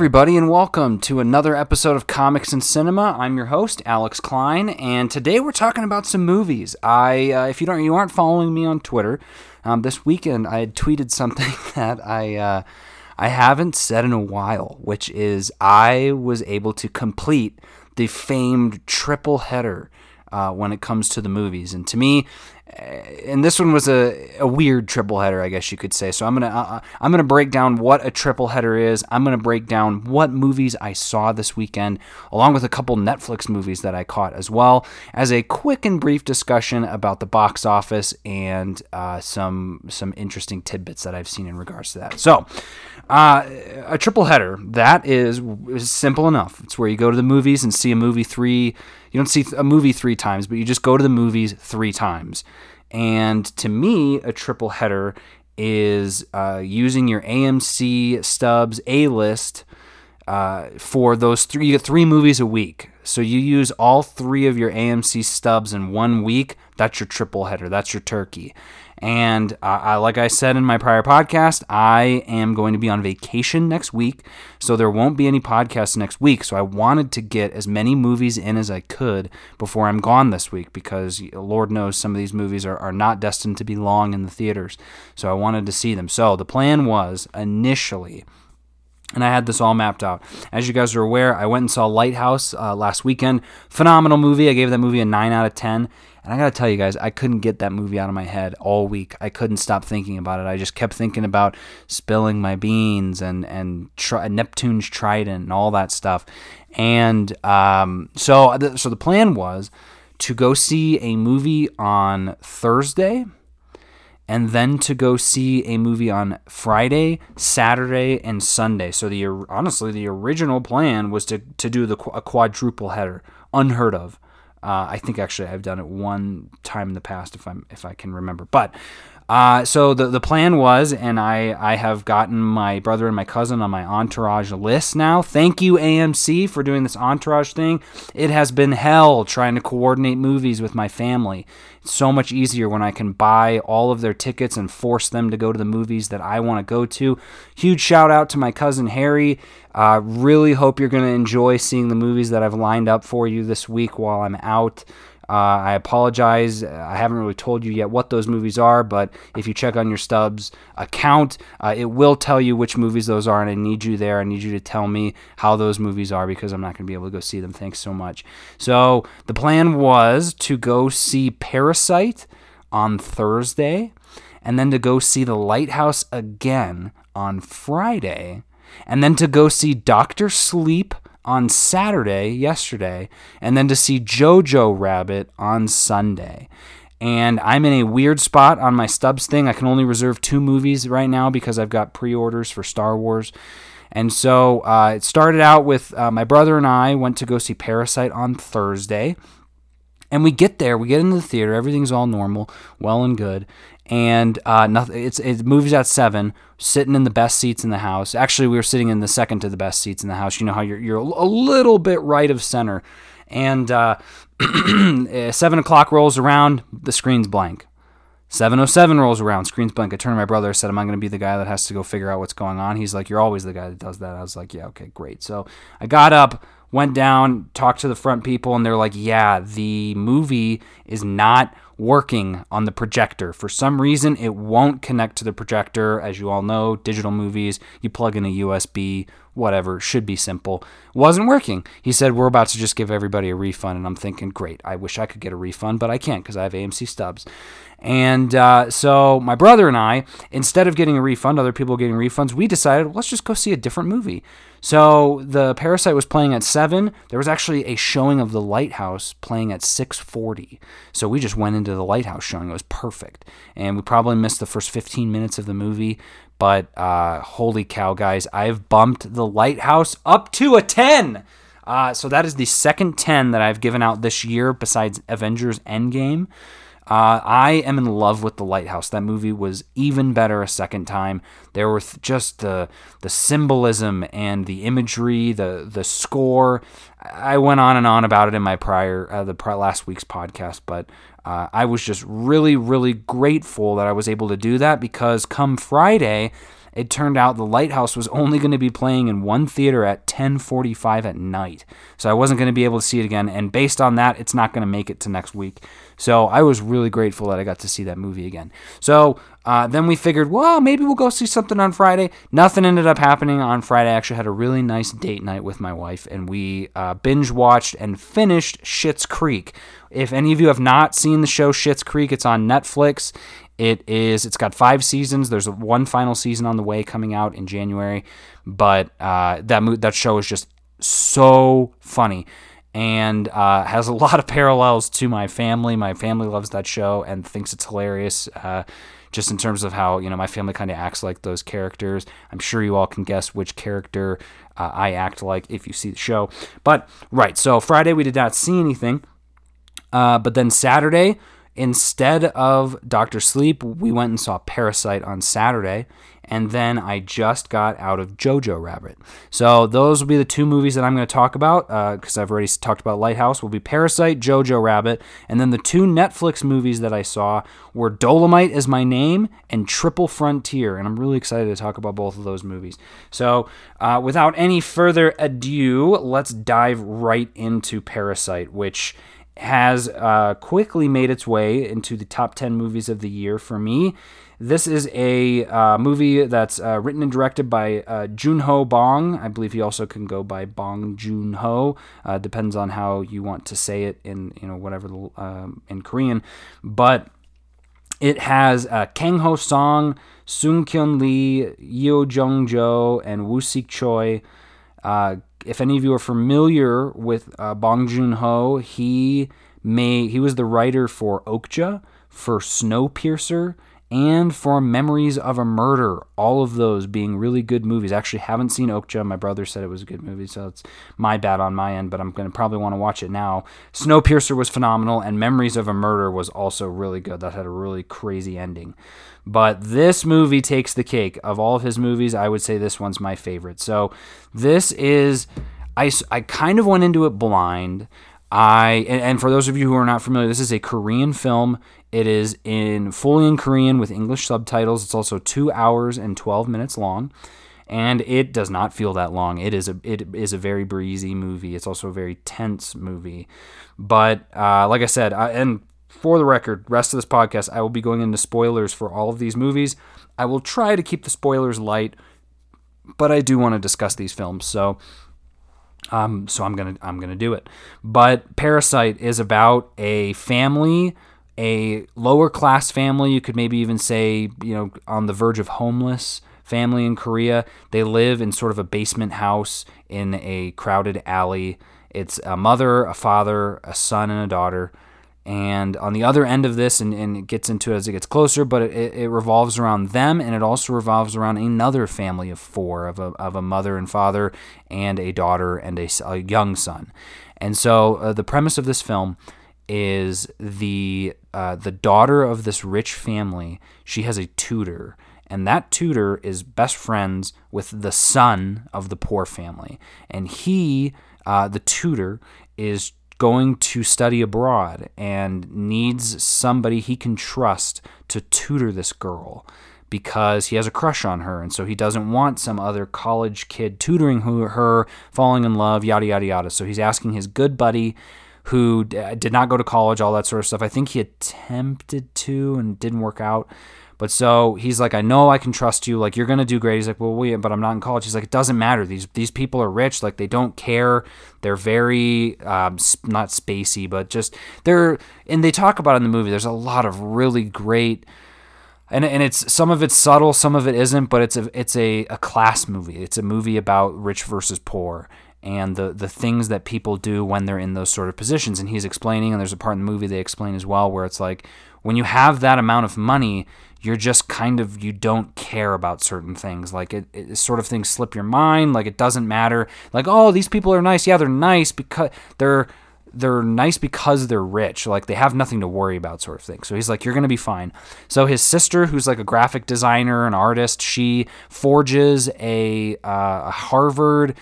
everybody, and welcome to another episode of Comics and Cinema. I'm your host, Alex Klein, and today we're talking about some movies. I, uh, if you don't, you aren't following me on Twitter, um, this weekend I had tweeted something that I, uh, I haven't said in a while, which is I was able to complete the famed triple header uh, when it comes to the movies, and to me, and this one was a, a weird triple header, I guess you could say. So I'm gonna uh, uh, I'm gonna break down what a triple header is. I'm gonna break down what movies I saw this weekend, along with a couple Netflix movies that I caught as well, as a quick and brief discussion about the box office and uh, some some interesting tidbits that I've seen in regards to that. So. Uh, a triple header that is, is simple enough. It's where you go to the movies and see a movie three. You don't see a movie three times, but you just go to the movies three times. And to me, a triple header is uh, using your AMC stubs A list uh, for those three. You get three movies a week, so you use all three of your AMC stubs in one week. That's your triple header. That's your turkey. And uh, I, like I said in my prior podcast, I am going to be on vacation next week, so there won't be any podcasts next week. So I wanted to get as many movies in as I could before I'm gone this week because Lord knows some of these movies are, are not destined to be long in the theaters. So I wanted to see them. So the plan was initially and I had this all mapped out. As you guys are aware, I went and saw Lighthouse uh, last weekend. Phenomenal movie. I gave that movie a 9 out of 10. And I got to tell you guys, I couldn't get that movie out of my head all week. I couldn't stop thinking about it. I just kept thinking about spilling my beans and, and tri- Neptune's trident and all that stuff. And um, so, so the plan was to go see a movie on Thursday and then to go see a movie on Friday, Saturday, and Sunday. So the honestly, the original plan was to to do the a quadruple header, unheard of. Uh, I think actually I've done it one time in the past, if I'm if I can remember. But uh, so the the plan was, and I I have gotten my brother and my cousin on my entourage list now. Thank you AMC for doing this entourage thing. It has been hell trying to coordinate movies with my family. It's so much easier when I can buy all of their tickets and force them to go to the movies that I want to go to. Huge shout out to my cousin Harry. Uh, really hope you're going to enjoy seeing the movies that I've lined up for you this week while I'm out. Uh, I apologize. I haven't really told you yet what those movies are, but if you check on your Stubs account, uh, it will tell you which movies those are, and I need you there. I need you to tell me how those movies are because I'm not going to be able to go see them. Thanks so much. So the plan was to go see Parasite on Thursday, and then to go see The Lighthouse again on Friday, and then to go see Doctor Sleep on Saturday, yesterday, and then to see Jojo Rabbit on Sunday. And I'm in a weird spot on my Stubs thing. I can only reserve two movies right now because I've got pre orders for Star Wars. And so uh, it started out with uh, my brother and I went to go see Parasite on Thursday. And we get there, we get into the theater, everything's all normal, well and good and uh, nothing. It's it moves at seven, sitting in the best seats in the house. Actually, we were sitting in the second to the best seats in the house. You know how you're you're a little bit right of center, and uh, seven o'clock rolls around, the screen's blank. 707 rolls around, screen's blank. I turned to my brother, I said, Am I going to be the guy that has to go figure out what's going on? He's like, You're always the guy that does that. I was like, Yeah, okay, great. So I got up, went down, talked to the front people, and they're like, Yeah, the movie is not working on the projector. For some reason, it won't connect to the projector. As you all know, digital movies, you plug in a USB, whatever, should be simple. Wasn't working. He said, We're about to just give everybody a refund. And I'm thinking, Great, I wish I could get a refund, but I can't because I have AMC stubs. And uh, so my brother and I, instead of getting a refund, other people getting refunds, we decided, let's just go see a different movie. So the Parasite was playing at 7. There was actually a showing of The Lighthouse playing at 6:40. So we just went into the Lighthouse showing. It was perfect. And we probably missed the first 15 minutes of the movie, but uh, holy cow guys, I've bumped The Lighthouse up to a 10. Uh, so that is the second 10 that I've given out this year besides Avengers Endgame. Uh, I am in love with The Lighthouse. That movie was even better a second time. There were just the the symbolism and the imagery, the the score. I went on and on about it in my prior uh, the last week's podcast, but uh, I was just really really grateful that I was able to do that because come Friday, it turned out the Lighthouse was only going to be playing in one theater at 10:45 at night. So I wasn't going to be able to see it again and based on that it's not going to make it to next week. So I was really grateful that I got to see that movie again. So uh, then we figured, well, maybe we'll go see something on Friday. Nothing ended up happening on Friday. I actually had a really nice date night with my wife, and we uh, binge watched and finished Schitt's Creek. If any of you have not seen the show Schitt's Creek, it's on Netflix. It is. It's got five seasons. There's one final season on the way, coming out in January. But uh, that mo- that show is just so funny and uh, has a lot of parallels to my family. My family loves that show and thinks it's hilarious. Uh, just in terms of how you know my family kind of acts like those characters. I'm sure you all can guess which character uh, I act like if you see the show. But right, so Friday we did not see anything, uh, but then Saturday Instead of Doctor Sleep, we went and saw Parasite on Saturday, and then I just got out of Jojo Rabbit. So those will be the two movies that I'm going to talk about because uh, I've already talked about Lighthouse. Will be Parasite, Jojo Rabbit, and then the two Netflix movies that I saw were Dolomite is My Name and Triple Frontier, and I'm really excited to talk about both of those movies. So uh, without any further ado, let's dive right into Parasite, which has uh, quickly made its way into the top 10 movies of the year for me. This is a uh, movie that's uh, written and directed by uh, Joon-ho Bong. I believe he also can go by Bong Joon-ho. Uh, depends on how you want to say it in you know whatever the, um, in Korean. But it has uh, Kang Ho Song, Sung Kyun Lee, Yeo Jung Jo, and Woo Sik Choi. Uh, if any of you are familiar with uh, Bong Joon Ho, he may he was the writer for Okja, for Snowpiercer, and for Memories of a Murder. All of those being really good movies. I actually haven't seen Okja. My brother said it was a good movie, so it's my bad on my end, but I'm going to probably want to watch it now. Snowpiercer was phenomenal, and Memories of a Murder was also really good. That had a really crazy ending. But this movie takes the cake. Of all of his movies, I would say this one's my favorite. So this is, I, I kind of went into it blind. I and, and, for those of you who are not familiar, this is a Korean film. It is in fully in Korean with English subtitles. It's also two hours and twelve minutes long, and it does not feel that long. It is a it is a very breezy movie. It's also a very tense movie, but uh, like I said, I, and for the record, rest of this podcast, I will be going into spoilers for all of these movies. I will try to keep the spoilers light, but I do want to discuss these films, so um, so I'm gonna I'm gonna do it. But Parasite is about a family, a lower class family. You could maybe even say you know on the verge of homeless family in Korea. They live in sort of a basement house in a crowded alley. It's a mother, a father, a son, and a daughter and on the other end of this, and, and it gets into it as it gets closer, but it, it revolves around them, and it also revolves around another family of four of a, of a mother and father, and a daughter, and a, a young son. And so uh, the premise of this film is the uh, the daughter of this rich family. She has a tutor, and that tutor is best friends with the son of the poor family, and he, uh, the tutor, is going to study abroad and needs somebody he can trust to tutor this girl because he has a crush on her. And so he doesn't want some other college kid tutoring her falling in love yada yada yada. So he's asking his good buddy who did not go to college all that sort of stuff. I think he attempted to and didn't work out but so he's like, I know I can trust you. Like you're gonna do great. He's like, well, wait, but I'm not in college. He's like, it doesn't matter. These these people are rich. Like they don't care. They're very um, not spacey, but just they're and they talk about in the movie. There's a lot of really great. And, and it's some of it's subtle, some of it isn't, but it's a it's a, a class movie. It's a movie about rich versus poor, and the the things that people do when they're in those sort of positions. And he's explaining, and there's a part in the movie they explain as well where it's like when you have that amount of money, you're just kind of you don't care about certain things. Like it, it sort of things slip your mind like it doesn't matter. Like oh these people are nice. Yeah they're nice because they're they're nice because they're rich. Like they have nothing to worry about sort of thing. So he's like you're gonna be fine. So his sister who's like a graphic designer an artist she forges a, uh, a harvard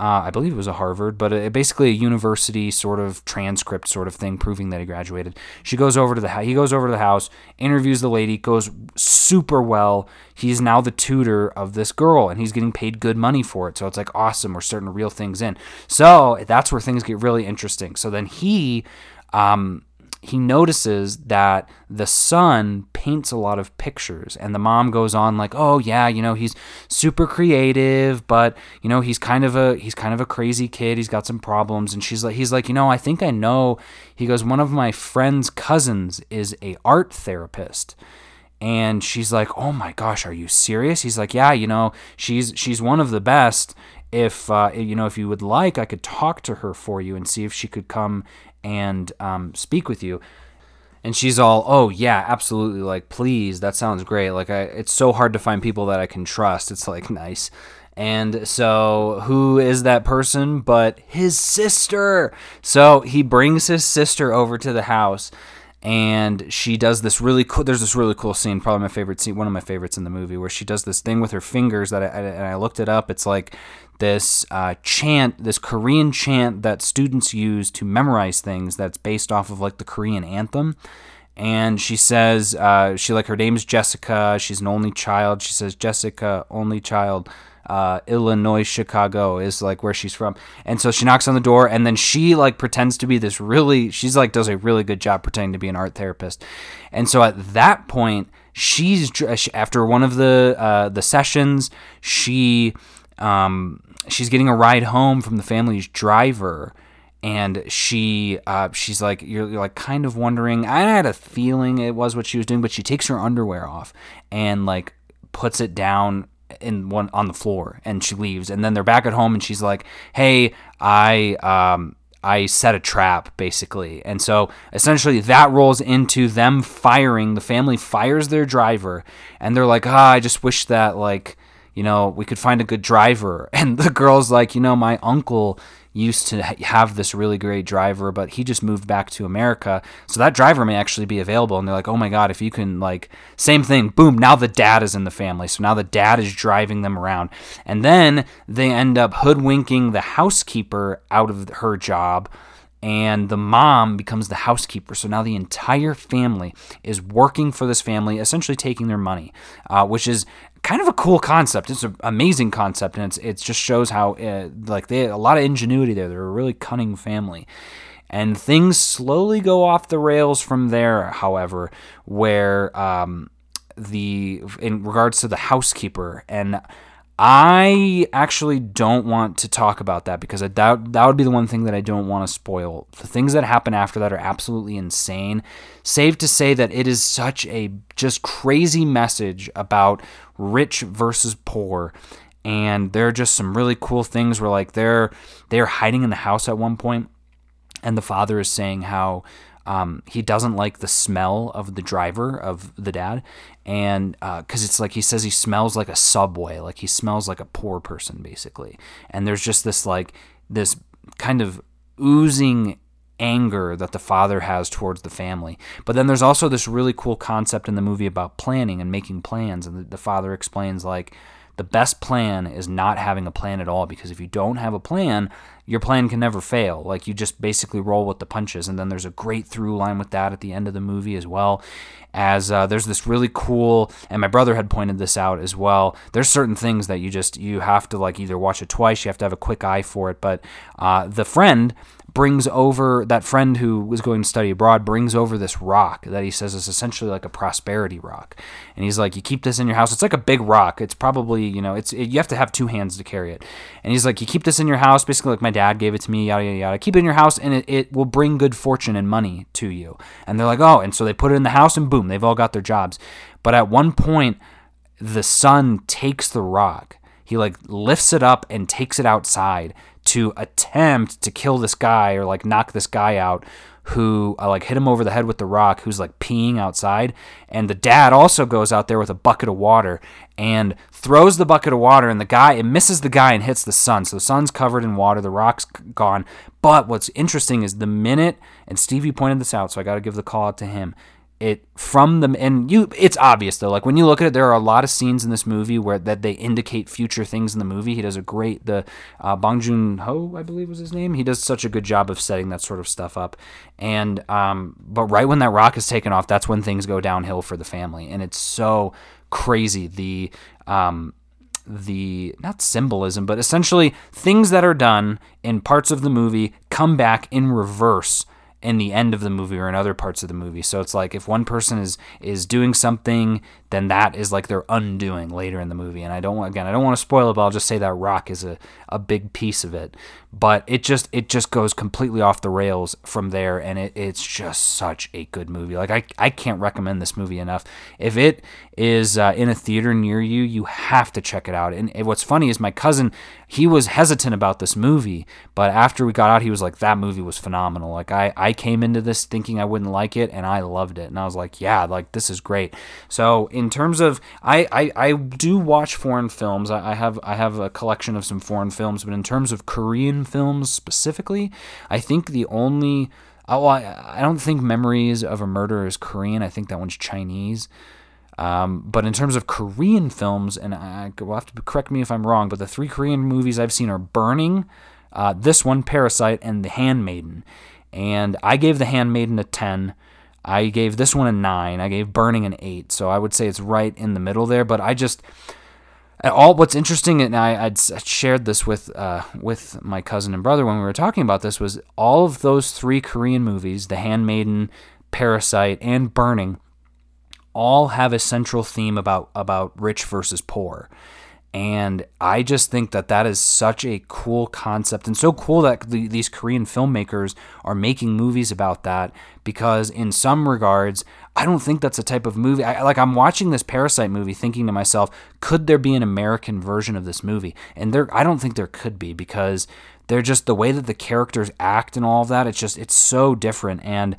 Uh, I believe it was a Harvard, but a, basically a university sort of transcript sort of thing proving that he graduated. She goes over to the he goes over to the house, interviews the lady, goes super well. He's now the tutor of this girl, and he's getting paid good money for it. So it's like awesome. We're starting to reel things in. So that's where things get really interesting. So then he. Um, he notices that the son paints a lot of pictures and the mom goes on like oh yeah you know he's super creative but you know he's kind of a he's kind of a crazy kid he's got some problems and she's like he's like you know I think I know he goes one of my friend's cousins is a art therapist and she's like oh my gosh are you serious? He's like yeah you know she's she's one of the best. If uh, you know if you would like i could talk to her for you and see if she could come and um, speak with you. And she's all oh yeah absolutely like please that sounds great like I, it's so hard to find people that i can trust it's like nice. And so who is that person but his sister? So he brings his sister over to the house and she does this really cool there's this really cool scene probably my favorite scene one of my favorites in the movie where she does this thing with her fingers that I, and I looked it up it's like this uh, chant, this Korean chant that students use to memorize things that's based off of like the Korean anthem. And she says, uh, she like her name's Jessica. She's an only child. She says, Jessica, only child. Uh, Illinois, Chicago is like where she's from. And so she knocks on the door and then she like pretends to be this really, she's like does a really good job pretending to be an art therapist. And so at that point, she's after one of the uh, the sessions, she um, she's getting a ride home from the family's driver and she uh, she's like you're, you're, like kind of wondering i had a feeling it was what she was doing but she takes her underwear off and like puts it down in one on the floor and she leaves and then they're back at home and she's like hey i um I set a trap basically. And so essentially that rolls into them firing. The family fires their driver and they're like, ah, I just wish that like you know, we could find a good driver. And the girl's like, you know, my uncle used to have this really great driver, but he just moved back to America. So that driver may actually be available. And they're like, oh my God, if you can, like, same thing, boom, now the dad is in the family. So now the dad is driving them around. And then they end up hoodwinking the housekeeper out of her job and the mom becomes the housekeeper. So now the entire family is working for this family, essentially taking their money, uh, which is kind of a cool concept. It's an amazing concept, and it's it just shows how uh, like they a lot of ingenuity there. They're a really cunning family. And things slowly go off the rails from there, however, where um, the in regards to the housekeeper and I actually don't want to talk about that because I, that that would be the one thing that I don't want to spoil. The things that happen after that are absolutely insane. Save to say that it is such a just crazy message about rich versus poor. And there are just some really cool things where like they're they're hiding in the house at one point and the father is saying how um, he doesn't like the smell of the driver of the dad, and because uh, it's like he says he smells like a subway, like he smells like a poor person basically. And there's just this like this kind of oozing anger that the father has towards the family. But then there's also this really cool concept in the movie about planning and making plans, and the, the father explains like the best plan is not having a plan at all because if you don't have a plan, your plan can never fail. Like you just basically roll with the punches. And then there's a great through line with that at the end of the movie as well. As uh, there's this really cool, and my brother had pointed this out as well. There's certain things that you just you have to like either watch it twice, you have to have a quick eye for it. But uh, the friend brings over that friend who was going to study abroad brings over this rock that he says is essentially like a prosperity rock. And he's like you keep this in your house. It's like a big rock. It's probably you know it's it, you have to have two hands to carry it. And he's like you keep this in your house. Basically like my dad gave it to me yada yada yada. Keep it in your house and it, it will bring good fortune and money to you. And they're like oh and so they put it in the house and boom they've all got their jobs. But at one point the son takes the rock. He like lifts it up and takes it outside to attempt to kill this guy or like knock this guy out who uh, like hit him over the head with the rock who's like peeing outside. And the dad also goes out there with a bucket of water and throws the bucket of water and the guy it misses the guy and hits the son. So the son's covered in water the rock's gone. But what's interesting is the minute and stevie pointed this out so i got to give the call out to him it from them. And you it's obvious though. Like when you look at it there are a lot of scenes in this movie where that they indicate future things in the movie. He does a great the uh, bong joon-ho i believe was his name. He does such a good job of setting that sort of stuff up. And um but right when that rock is taken off that's when things go downhill for the family. And it's so crazy. The um the not symbolism but essentially things that are done in parts of the movie come back in reverse in the end of the movie or in other parts of the movie. So it's like if one person is is doing something, then that is like their undoing later in the movie. And I don't again, I don't want to spoil it, but I'll just say that Rock is a, a big piece of it. But it just it just goes completely off the rails from there, and it, it's just such a good movie. Like I I can't recommend this movie enough. If it is uh, in a theater near you, you have to check it out. And what's funny is my cousin, he was hesitant about this movie, but after we got out, he was like, "That movie was phenomenal." Like I, I came into this thinking I wouldn't like it, and I loved it. And I was like, "Yeah, like this is great." So in terms of, I, I, I do watch foreign films. I, I have, I have a collection of some foreign films, but in terms of Korean films specifically, I think the only Oh, I, I don't think Memories of a Murder is Korean. I think that one's Chinese. Um, but in terms of Korean films, and I will have to correct me if I'm wrong, but the three Korean movies I've seen are Burning, uh, this one, Parasite, and The Handmaiden. And I gave The Handmaiden a 10. I gave this one a 9. I gave Burning an 8. So I would say it's right in the middle there. But I just. All what's interesting, and I I'd shared this with uh, with my cousin and brother when we were talking about this was all of those three Korean movies, The Handmaiden, Parasite, and Burning, all have a central theme about about rich versus poor. And I just think that that is such a cool concept and so cool that the, these Korean filmmakers are making movies about that because in some regards I don't think that's a type of movie. I, like I'm watching this Parasite movie thinking to myself, could there be an American version of this movie? And there I don't think there could be because they're just the way that the characters act and all of that, it's just it's so different and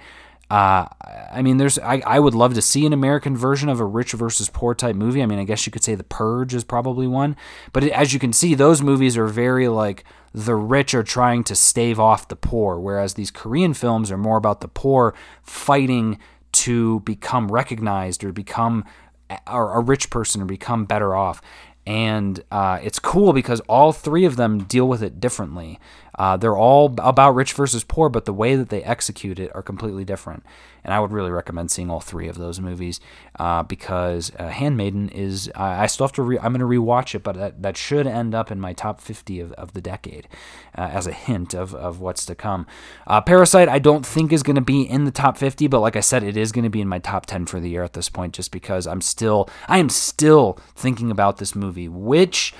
uh, I mean, there's I, I would love to see an American version of a rich versus poor type movie. I mean, I guess you could say The Purge is probably one, but it, as you can see, those movies are very like the rich are trying to stave off the poor, whereas these Korean films are more about the poor fighting to become recognized or become or a rich person or become better off. And uh, it's cool because all three of them deal with it differently. Uh, they're all about rich versus poor, but the way that they execute it are completely different. And I would really recommend seeing all three of those movies uh, because uh, Handmaiden is. I still have to. Re- I'm going to rewatch it, but that, that should end up in my top 50 of, of the decade uh, as a hint of, of what's to come. Uh, Parasite, I don't think is going to be in the top 50, but like I said, it is going to be in my top 10 for the year at this point, just because I'm still. I am still thinking about this movie, which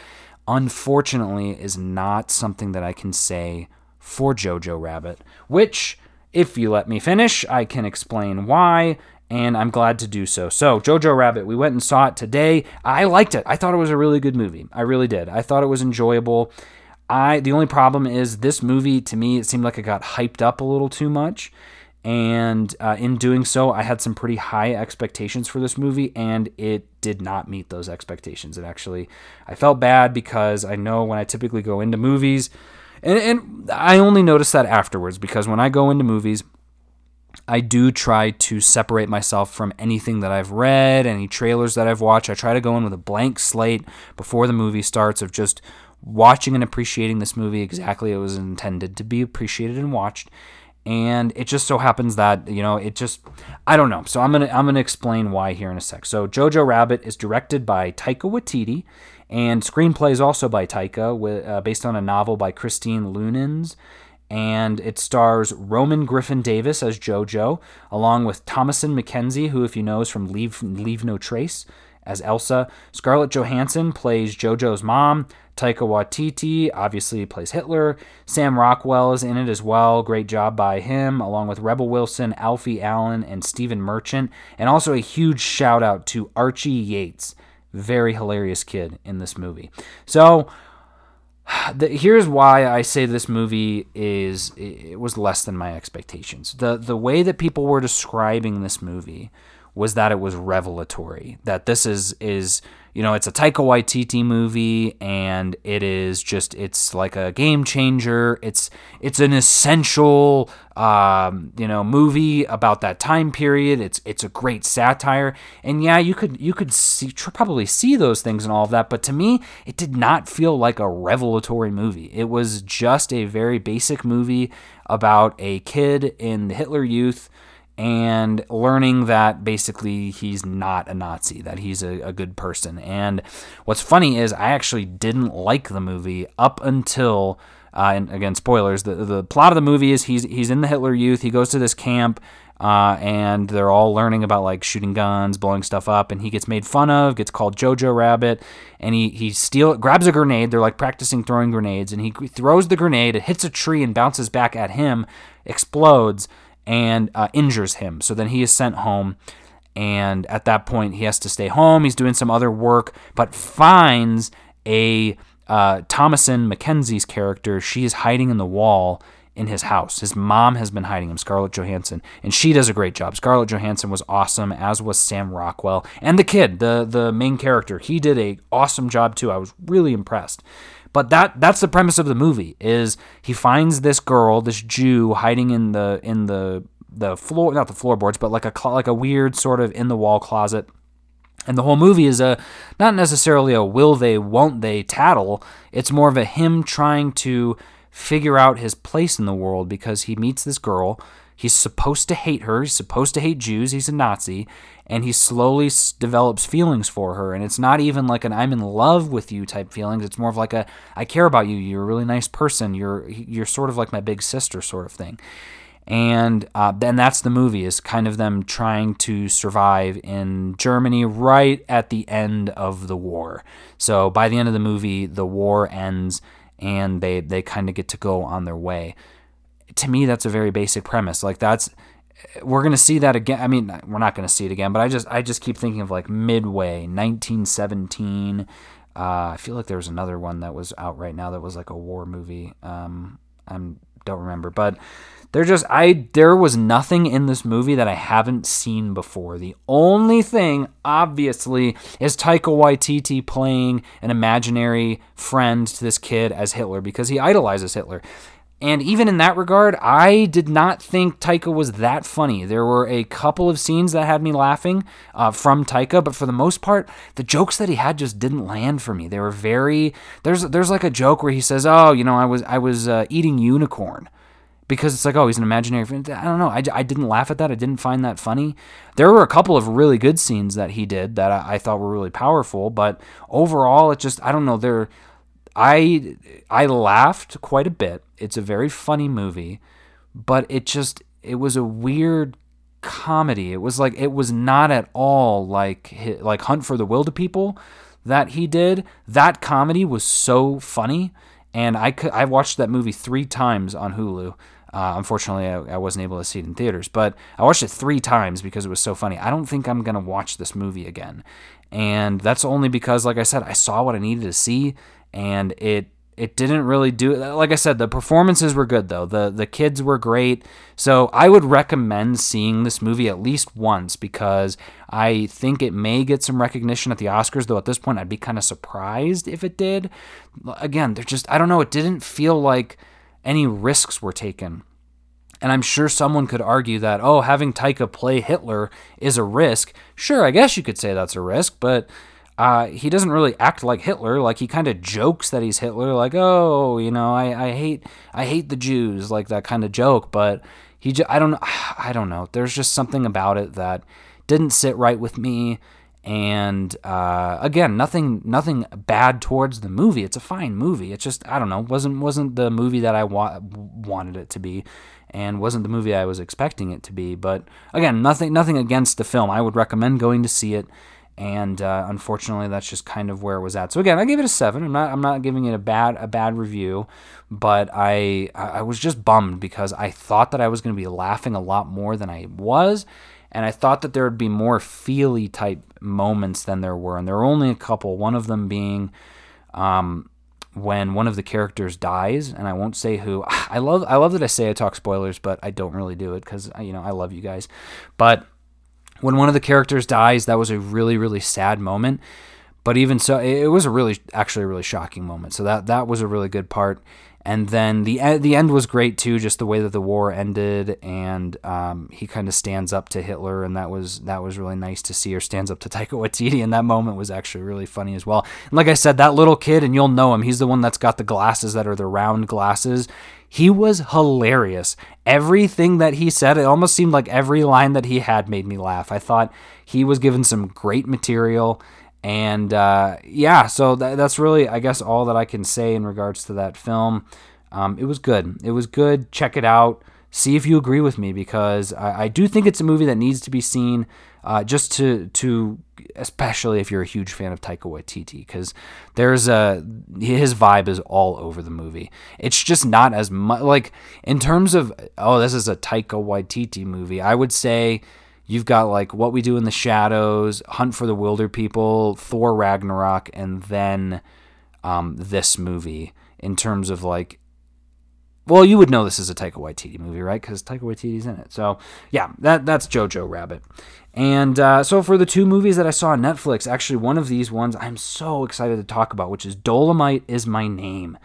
unfortunately is not something that I can say for Jojo Rabbit, which, if you let me finish, I can explain why, and I'm glad to do so. So, Jojo Rabbit, we went and saw it today. I liked it. I thought it was a really good movie. I really did. I thought it was enjoyable. I the only problem is this movie to me it seemed like it got hyped up a little too much and uh, in doing so, I had some pretty high expectations for this movie, and it did not meet those expectations. It actually, I felt bad because I know when I typically go into movies, and, and I only notice that afterwards because when I go into movies, I do try to separate myself from anything that I've read, any trailers that I've watched. I try to go in with a blank slate before the movie starts of just watching and appreciating this movie exactly it was intended to be appreciated and watched and it just so happens that you know it just I don't know. So I'm gonna I'm gonna explain why here in a sec. So Jojo Rabbit is directed by Taika Waititi, and screenplay is also by Taika, with, uh, based on a novel by Christine Leunens. And it stars Roman Griffin Davis as Jojo, along with Thomasin McKenzie, who, if you know, is from Leave Leave No Trace, as Elsa. Scarlett Johansson plays Jojo's mom. Taika Waititi obviously plays Hitler. Sam Rockwell is in it as well. Great job by him, along with Rebel Wilson, Alfie Allen, and Stephen Merchant. And also a huge shout out to Archie Yates. Very hilarious kid in this movie. So, the, here's why I say this movie is it was less than my expectations. The the way that people were describing this movie was that it was revelatory. That this is is you know it's a Taika Waititi movie and it is just it's like a game changer. It's it's an essential um, you know movie about that time period. It's it's a great satire and yeah you could you could see probably see those things and all of that. But to me it did not feel like a revelatory movie. It was just a very basic movie about a kid in the Hitler Youth and learning that basically he's not a Nazi, that he's a, a, good person. And what's funny is I actually didn't like the movie up until, uh, and again, spoilers. The the plot of the movie is he's he's in the Hitler Youth. He goes to this camp. Uh, and they're all learning about like shooting guns, blowing stuff up, and he gets made fun of, gets called Jojo Rabbit, and he he steal grabs a grenade. They're like practicing throwing grenades, and he throws the grenade. It hits a tree and bounces back at him, explodes, and uh, injures him. So then he is sent home. And at that point, he has to stay home. He's doing some other work, but finds a uh, Thomasin McKenzie's character. She is hiding in the wall in his house. His mom has been hiding him, Scarlett Johansson, and she does a great job. Scarlett Johansson was awesome, as was Sam Rockwell, and the kid, the the main character. He did a awesome job too. I was really impressed. But that that's the premise of the movie is he finds this girl, this Jew hiding in the in the the floor not the floorboards, but like a like a weird sort of in the wall closet. And the whole movie is a not necessarily a will they won't they tattle. It's more of a him trying to figure out his place in the world because he meets this girl He's supposed to hate her. He's supposed to hate Jews. He's a Nazi. And he slowly s- develops feelings for her. And it's not even like an I'm in love with you type feelings. It's more of like a I care about you. You're a really nice person. You're you're sort of like my big sister sort of thing. And uh, then that's the movie is kind of them trying to survive in Germany right at the end of the war. So by the end of the movie, the war ends and they they kind of get to go on their way to me that's a very basic premise like that's we're to see that again i mean we're not to see it again but i just i just keep thinking of like midway 1917 uh, i feel like there was another one that was out right now that was like a war movie. Um, i don't remember but there just i there was nothing in this movie that i haven't seen before. The only thing obviously is taika waititi playing an imaginary friend to this kid as hitler because he idolizes hitler and even in that regard, I did not think Taika was that funny. There were a couple of scenes that had me laughing uh, from Taika, but for the most part, the jokes that he had just didn't land for me. They were very there's there's like a joke where he says, "Oh, you know, I was I was uh, eating unicorn." Because it's like, oh, he's an imaginary friend. I don't know. I, I didn't laugh at that. I didn't find that funny. There were a couple of really good scenes that he did that I, I thought were really powerful, but overall, it just, I don't know. They're, I I laughed quite a bit. It's a very funny movie, but it just it was a weird comedy. It was like it was not at all like like Hunt for the Wilderpeople that he did. That comedy was so funny, and I could I watched that movie three times on Hulu. Uh, unfortunately, I, I, wasn't able to see it in theaters, but I watched it three times because it was so funny. I don't think I'm gonna watch this movie again, and that's only because, like I said, I saw what I needed to see, and it it didn't really do like I said the performances were good though. The the kids were great. So I would recommend seeing this movie at least once because I think it may get some recognition at the Oscars though at this point I'd be kind of surprised if it did. Again they're just I don't know it didn't feel like any risks were taken. And I'm sure someone could argue that oh having Taika play Hitler is a risk. Sure I guess you could say that's a risk but uh, he doesn't really act like Hitler. Like he kind of jokes that he's Hitler, like oh, you know, I, I hate I hate the Jews, like that kind of joke. But he, I don't I don't know. There's just something about it that didn't sit right with me. And uh, again, nothing nothing bad towards the movie. It's a fine movie. It's just I don't know wasn't wasn't the movie that I wa- wanted it to be and wasn't the movie I was expecting it to be. But again, nothing nothing against the film. I would recommend going to see it and uh, unfortunately that's just kind of where it was at. So again i gave it a seven. I'm not i'm not giving it a bad a bad review but i i was just bummed because i thought that i was going to be laughing a lot more than i was and i thought that there would be more feely type moments than there were and there were only a couple. One of them being um, when one of the characters dies and i won't say who. I love i love that i say i talk spoilers but i don't really do it because you know i love you guys. But when one of the characters dies, that was a really really sad moment. But even so, it was a really actually a really shocking moment. So that that was a really good part. And then the the end was great too, just the way that the war ended, and um, he kind of stands up to Hitler, and that was that was really nice to see. Or stands up to Taika Waititi, and that moment was actually really funny as well. And like I said, that little kid, and you'll know him. He's the one that's got the glasses that are the round glasses. He was hilarious. Everything that he said, it almost seemed like every line that he had made me laugh. I thought he was given some great material. And uh, yeah, so th- that's really, I guess, all that I can say in regards to that film. Um, it was good. It was good. Check it out. See if you agree with me because I, I do think it's a movie that needs to be seen. Uh, just to to especially if you're a huge fan of Taika Waititi because there's a his vibe is all over the movie. It's just not as much like in terms of oh this is a Taika Waititi movie. I would say You've got like What We Do in the Shadows, Hunt for the Wilder People, Thor Ragnarok, and then um, this movie in terms of like. Well, you would know this is a Taika Waititi movie, right? Because Taika Waititi's in it. So yeah, that that's Jojo Rabbit. And uh, so for the two movies that I saw on Netflix, actually one of these ones I'm so excited to talk about, which is Dolomite is My Name.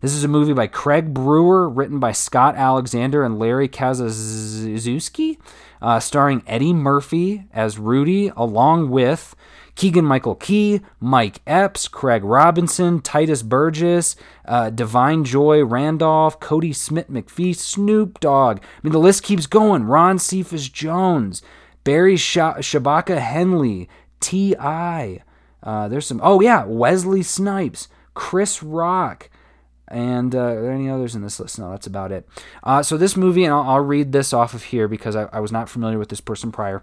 This is a movie by Craig Brewer, written by Scott Alexander and Larry Karaszewski uh, starring Eddie Murphy as Rudy, along with Keegan Michael Key, Mike Epps, Craig Robinson, Tituss Burgess, uh, Da'Vine Joy Randolph, Kodi Smit-McPhee, Snoop Dogg. I mean, the list keeps going. Ron Cephas Jones, Barry Sh- Shabaka Henley, T.I. Uh, there's some. Oh, yeah. Wesley Snipes, Chris Rock. And uh, are there any others in this list? No, that's about it. Uh, so this movie, and I'll, I'll, read this off of here because I, I was not familiar with this person prior.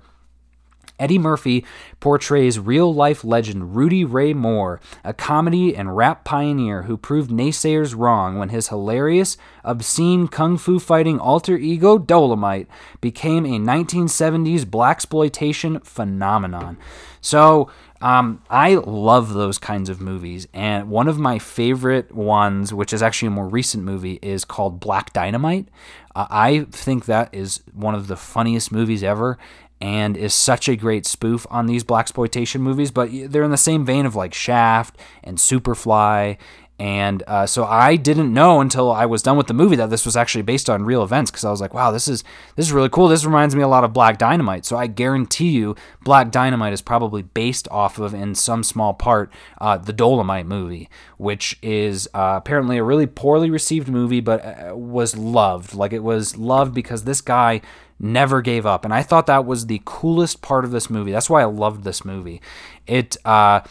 Eddie Murphy portrays real life legend Rudy Ray Moore, a comedy and rap pioneer who proved naysayers wrong when his hilarious, obscene kung fu fighting alter ego Dolomite became a 1970s blaxploitation phenomenon. So, um, I love those kinds of movies, and one of my favorite ones, which is actually a more recent movie, is called Black Dynamite. Uh, I think that is one of the funniest movies ever, and is such a great spoof on these blaxploitation movies. But they're in the same vein of like Shaft and Superfly and uh, so I didn't know until I was done with the movie that this was actually based on real events because I was like, wow, this is this is really cool. This reminds me a lot of Black Dynamite. So I guarantee you, Black Dynamite is probably based off of, in some small part, uh, the Dolomite movie, which is uh, apparently a really poorly received movie, but uh, was loved. Like it was loved because this guy never gave up, and I thought that was the coolest part of this movie. That's why I loved this movie. It uh,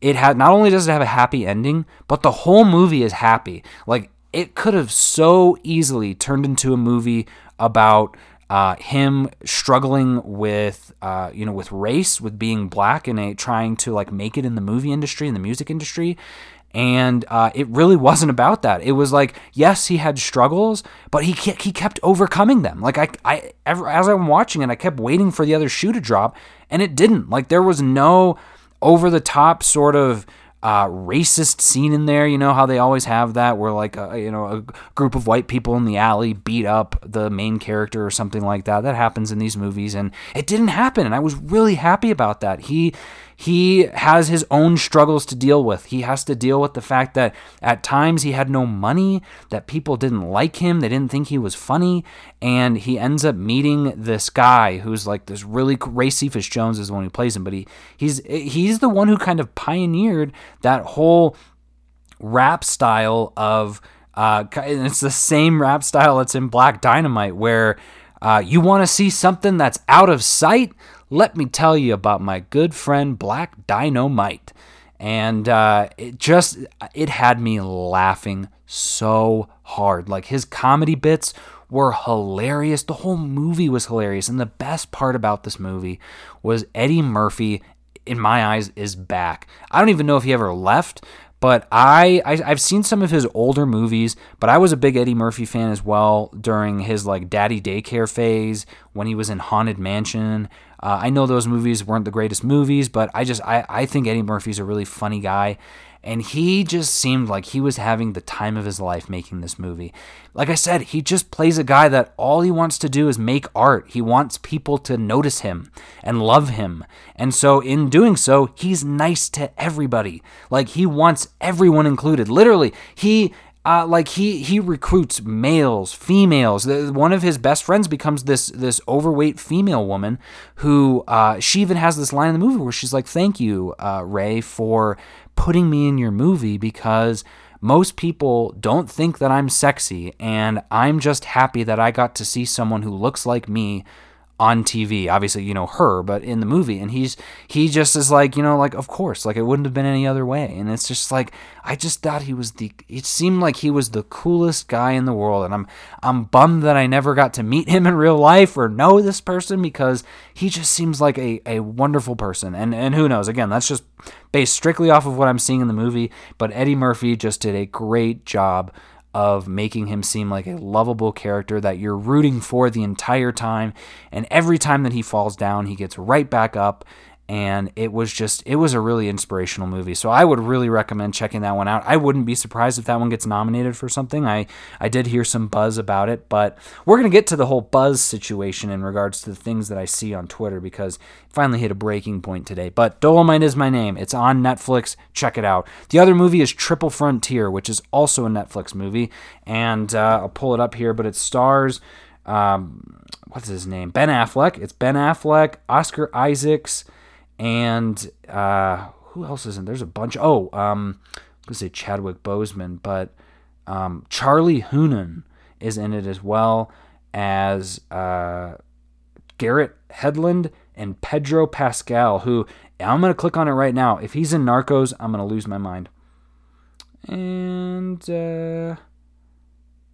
it had not only does it have a happy ending, but the whole movie is happy. Like it could have so easily turned into a movie about uh, him struggling with uh, you know with race, with being black, and a trying to like make it in the movie industry, in the music industry. And uh, it really wasn't about that. It was like, yes, he had struggles, but he he kept overcoming them. Like I, I as I'm watching it, I kept waiting for the other shoe to drop, and it didn't. Like there was no over the top sort of uh, racist scene in there. You know how they always have that, where like a, uh, you know a group of white people in the alley beat up the main character or something like that. That happens in these movies, and it didn't happen. And I was really happy about that. He he has his own struggles to deal with. He has to deal with the fact that at times he had no money, that people didn't like him, they didn't think he was funny, and he ends up meeting this guy who's like this really Ray Cephas Jones is the one who plays him, but he he's he's the one who kind of pioneered that whole rap style of uh, it's the same rap style that's in Black Dynamite where uh, you want to see something that's out of sight let me tell you about my good friend Black Dynamite. And uh, it just, it had me laughing so hard. Like his comedy bits were hilarious. The whole movie was hilarious. And the best part about this movie was Eddie Murphy, in my eyes, is back. I don't even know if he ever left, but I, I have seen some of his older movies, but I was a big Eddie Murphy fan as well during his like daddy daycare phase when he was in Haunted Mansion. Uh, I know those movies weren't the greatest movies, but I just I, I think Eddie Murphy's a really funny guy. And he just seemed like he was having the time of his life making this movie. Like I said, he just plays a guy that all he wants to do is make art. He wants people to notice him and love him. And so, in doing so, he's nice to everybody. Like, he wants everyone included. Literally, he uh, like he he recruits males, females. one of his best friends becomes this this overweight female woman who uh, she even has this line in the movie where she's like, "Thank you, uh, Ray, for putting me in your movie because." Most people don't think that I'm sexy, and I'm just happy that I got to see someone who looks like me on TV. Obviously, you know her, but in the movie, and he's he just is like, you know, like of course, like it wouldn't have been any other way. And it's just like I just thought he was the. It seemed like he was the coolest guy in the world, and I'm I'm bummed that I never got to meet him in real life or know this person because he just seems like a, a wonderful person. And and who knows? Again, that's just based strictly off of what I'm seeing in the movie. But Eddie Murphy just did a great job of making him seem like a lovable character that you're rooting for the entire time. And every time that he falls down, he gets right back up and it was just it was a really inspirational movie. So i would really recommend checking that one out. I wouldn't be surprised if that one gets nominated for something. I i did hear some buzz about it but we're going to get to the whole buzz situation in regards to the things that i see on twitter because it finally hit a breaking point today. But Dolemite is my name it's on netflix. Check it out. The other movie is triple frontier which is also a netflix movie. And uh, i'll pull it up here but it stars um, what's his name? Ben affleck. It's ben affleck oscar isaacs and uh, who else is in? There's a bunch. Oh, um, I'm gonna say Chadwick Boseman, but um, Charlie Hunnam is in it as well as uh, Garrett Hedlund and Pedro Pascal. Who I'm gonna click on it right now. If he's in Narcos, I'm gonna lose my mind. And uh,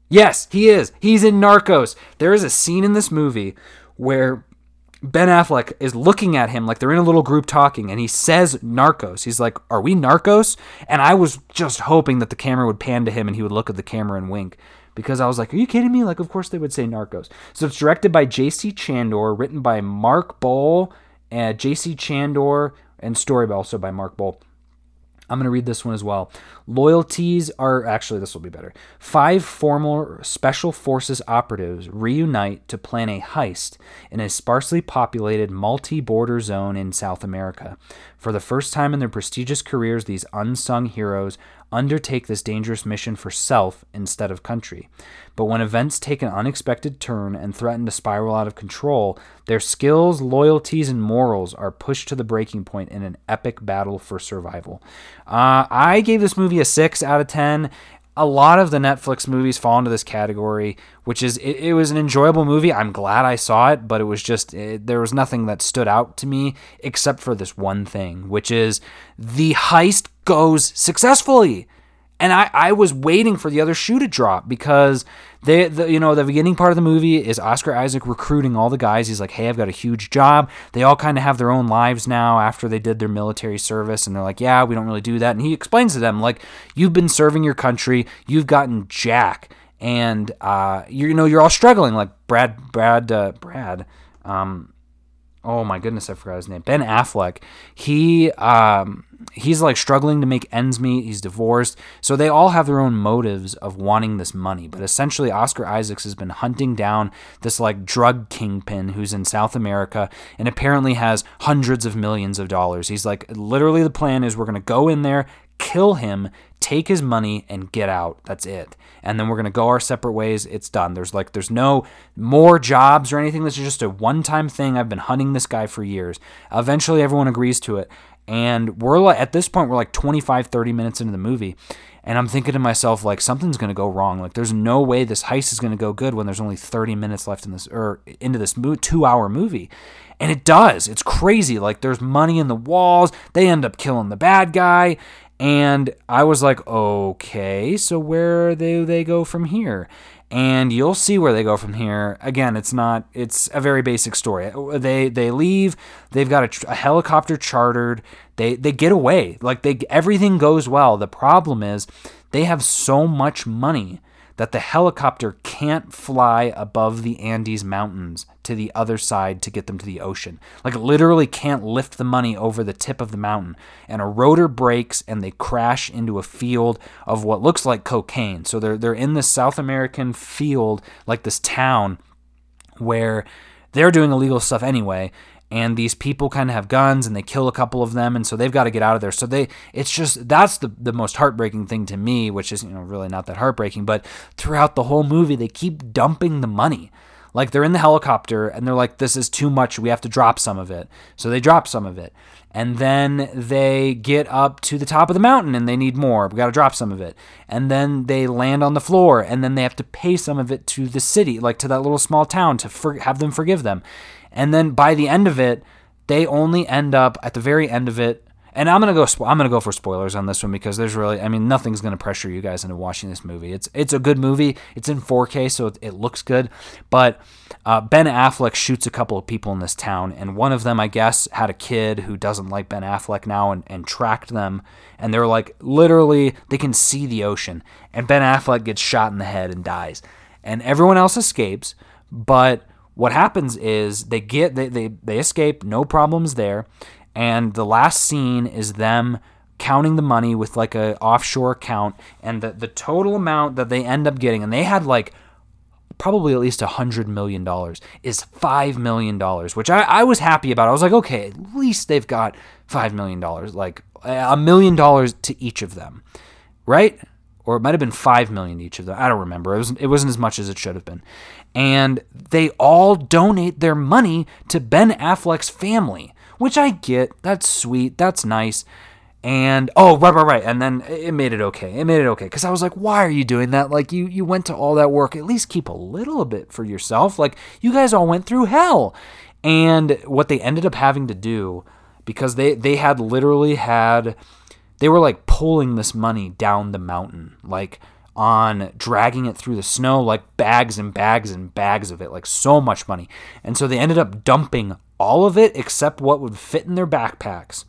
yes, he is. He's in Narcos. There is a scene in this movie where Ben Affleck is looking at him like they're in a little group talking, and he says Narcos. He's like, Are we Narcos? And I was just hoping that the camera would pan to him and he would look at the camera and wink because I was like, Are you kidding me? Like, of course they would say Narcos. So it's directed by J.C. Chandor, written by Mark Boal, and uh, J.C. Chandor, and story also by Mark Boal. I'm going to read this one as well. Loyalties are actually, this will be better. Five former Special Forces operatives reunite to plan a heist in a sparsely populated multi border zone in South America. For the first time in their prestigious careers, these unsung heroes undertake this dangerous mission for self instead of country. But when events take an unexpected turn and threaten to spiral out of control, their skills, loyalties, and morals are pushed to the breaking point in an epic battle for survival. Uh, I gave this movie a 6 out of 10 a lot of the Netflix movies fall into this category, which is it, it was an enjoyable movie. I'm glad I saw it, but it was just it, there was nothing that stood out to me except for this one thing, which is the heist goes successfully. And I, I was waiting for the other shoe to drop because they the, you know the beginning part of the movie is Oscar Isaac recruiting all the guys. He's like, "Hey, I've got a huge job." They all kind of have their own lives now after they did their military service and they're like, "Yeah, we don't really do that." And he explains to them like, "You've been serving your country, you've gotten jack and uh, you, you know you're all struggling like Brad Brad uh, Brad um, oh my goodness, I forgot his name. Ben Affleck. He um, he's like struggling to make ends meet. He's divorced, so they all have their own motives of wanting this money. But essentially, Oscar Isaacs has been hunting down this like drug kingpin who's in South America and apparently has hundreds of millions of dollars. He's like, literally, the plan is we're gonna go in there, kill him, take his money, and get out. That's it. And then we're gonna go our separate ways. It's done. There's like there's no more jobs or anything. This is just a one-time thing. I've been hunting this guy for years. Eventually, everyone agrees to it. And we're like at this point, we're like 25, 30 minutes into the movie. And I'm thinking to myself, like, something's going to go wrong. Like, there's no way this heist is going to go good when there's only 30 minutes left in this, or into this two hour movie. And it does. It's crazy. Like, there's money in the walls. They end up killing the bad guy. And I was like, okay, so where do they go from here? And you'll see where they go from here. Again, it's not. It's a very basic story. They they leave. They've got a, a helicopter chartered. They they get away. Like they everything goes well. The problem is they have so much money that the helicopter can't fly above the Andes Mountains to the other side to get them to the ocean. Like, literally can't lift the money over the tip of the mountain. And a rotor breaks and they crash into a field of what looks like cocaine. So they're, they're in this South American field, like this town, where they're doing illegal stuff anyway and these people kind of have guns and they kill a couple of them and so they've got to get out of there. So they it's just that's the, the most heartbreaking thing to me which is you know really not that heartbreaking but throughout the whole movie they keep dumping the money. Like they're in the helicopter and they're like this is too much. We have to drop some of it. So they drop some of it. And then they get up to the top of the mountain and they need more. We got to drop some of it. And then they land on the floor and then they have to pay some of it to the city like to that little small town to for, have them forgive them and then by the end of it, they only end up at the very end of it. And I'm gonna go. I'm gonna go for spoilers on this one because there's really. I mean, nothing's gonna pressure you guys into watching this movie. It's it's a good movie. It's in 4K, so it, it looks good. But uh, Ben Affleck shoots a couple of people in this town, and one of them, I guess, had a kid who doesn't like Ben Affleck now, and, and tracked them. And they're like, literally, they can see the ocean. And Ben Affleck gets shot in the head and dies, and everyone else escapes, but what happens is they get they, they, they escape, no problems there. And the last scene is them counting the money with like a offshore account and the, the total amount that they end up getting and they had like probably at least a hundred million dollars is five million dollars which I, I was happy about i was like okay at least they've got five million dollars like a million dollars to each of them right or it might have been five million each of them. I don't remember. It wasn't, it wasn't as much as it should have been. And they all donate their money to Ben Affleck's family, which I get. That's sweet. That's nice. And oh, right, right, right. And then it made it okay. It made it okay because I was like, why are you doing that? Like you, you went to all that work. At least keep a little bit for yourself. Like you guys all went through hell. And what they ended up having to do, because they they had literally had they were like pulling this money down the mountain, like on dragging it through the snow, like bags and bags and bags of it, like so much money. And so they ended up dumping all of it except what would fit in their backpacks,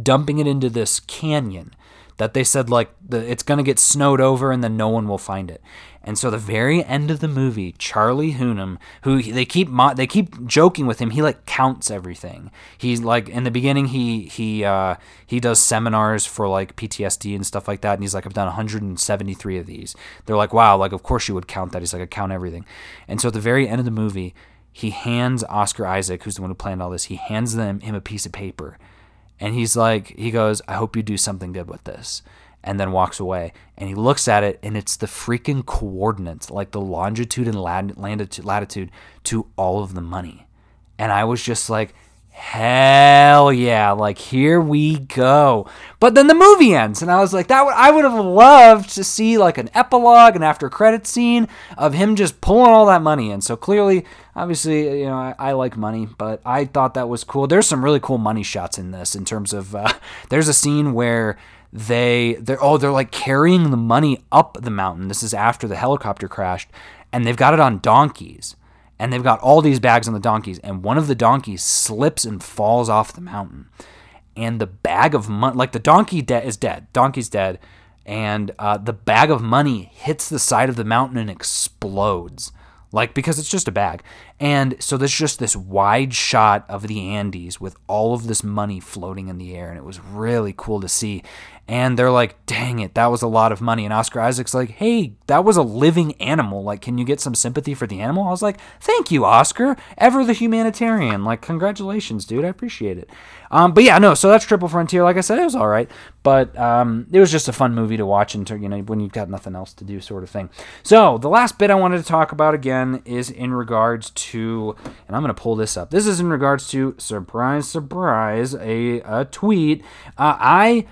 dumping it into this canyon that they said like the, it's going to get snowed over and then no one will find it. And so the very end of the movie, Charlie Hunnam, who they keep they keep joking with him, he like counts everything. He's like in the beginning he he uh, he does seminars for like PTSD and stuff like that, and he's like I've done 173 of these. They're like wow, like of course you would count that. He's like I count everything. And so at the very end of the movie, he hands Oscar Isaac, who's the one who planned all this, he hands them him a piece of paper, and he's like he goes I hope you do something good with this and then walks away. And he looks at it, and it's the freaking coordinates, like the longitude and latitude to all of the money. And I was just like, hell yeah, like here we go. But then the movie ends, and I was like, that would I would have loved to see like an epilogue, and after credit scene of him just pulling all that money in. So clearly, obviously, you know, I, I, like money, but I thought that was cool. There's some really cool money shots in this in terms of uh, there's a scene where they they're oh they're like carrying the money up the mountain. This is after the helicopter crashed, and they've got it on donkeys, and they've got all these bags on the donkeys, and one of the donkeys slips and falls off the mountain, and the bag of money like the donkey de- is dead, donkey's dead, and uh, the bag of money hits the side of the mountain and explodes. Like because it's just a bag. And so there's just this wide shot of the Andes with all of this money floating in the air, and it was really cool to see and they're like, dang it, that was a lot of money. And Oscar Isaac's like, hey, that was a living animal. Like, can you get some sympathy for the animal? I was like, thank you, Oscar. Ever the humanitarian. Like, congratulations, dude. I appreciate it. Um, but yeah, no, so that's Triple Frontier. Like I said, it was all right. But um, it was just a fun movie to watch and you know, when you've got nothing else to do, sort of thing. So the last bit I wanted to talk about again is in regards to, and I'm going to pull this up. This is in regards to, surprise, surprise, a, a tweet. Uh, I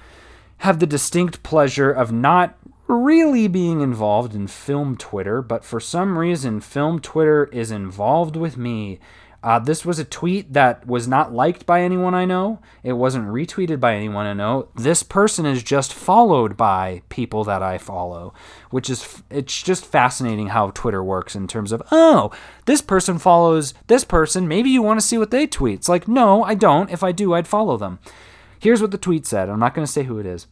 have the distinct pleasure of not really being involved in film Twitter, but for some reason, film Twitter is involved with me. Uh, this was a tweet that was not liked by anyone I know. It wasn't retweeted by anyone I know. This person is just followed by people that I follow, which is it's just fascinating how Twitter works in terms of oh, this person follows this person. Maybe you want to see what they tweet. It's like no, I don't. If I do, I'd follow them. Here's what the tweet said. I'm not going to say who it is.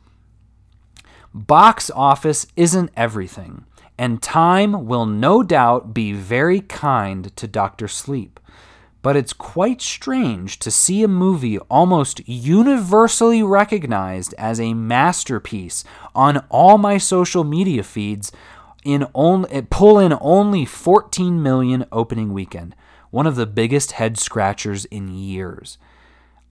Box office isn't everything. and time will no doubt be very kind to Dr. Sleep. But it's quite strange to see a movie almost universally recognized as a masterpiece on all my social media feeds in only pull in only 14 million opening weekend, one of the biggest head scratchers in years.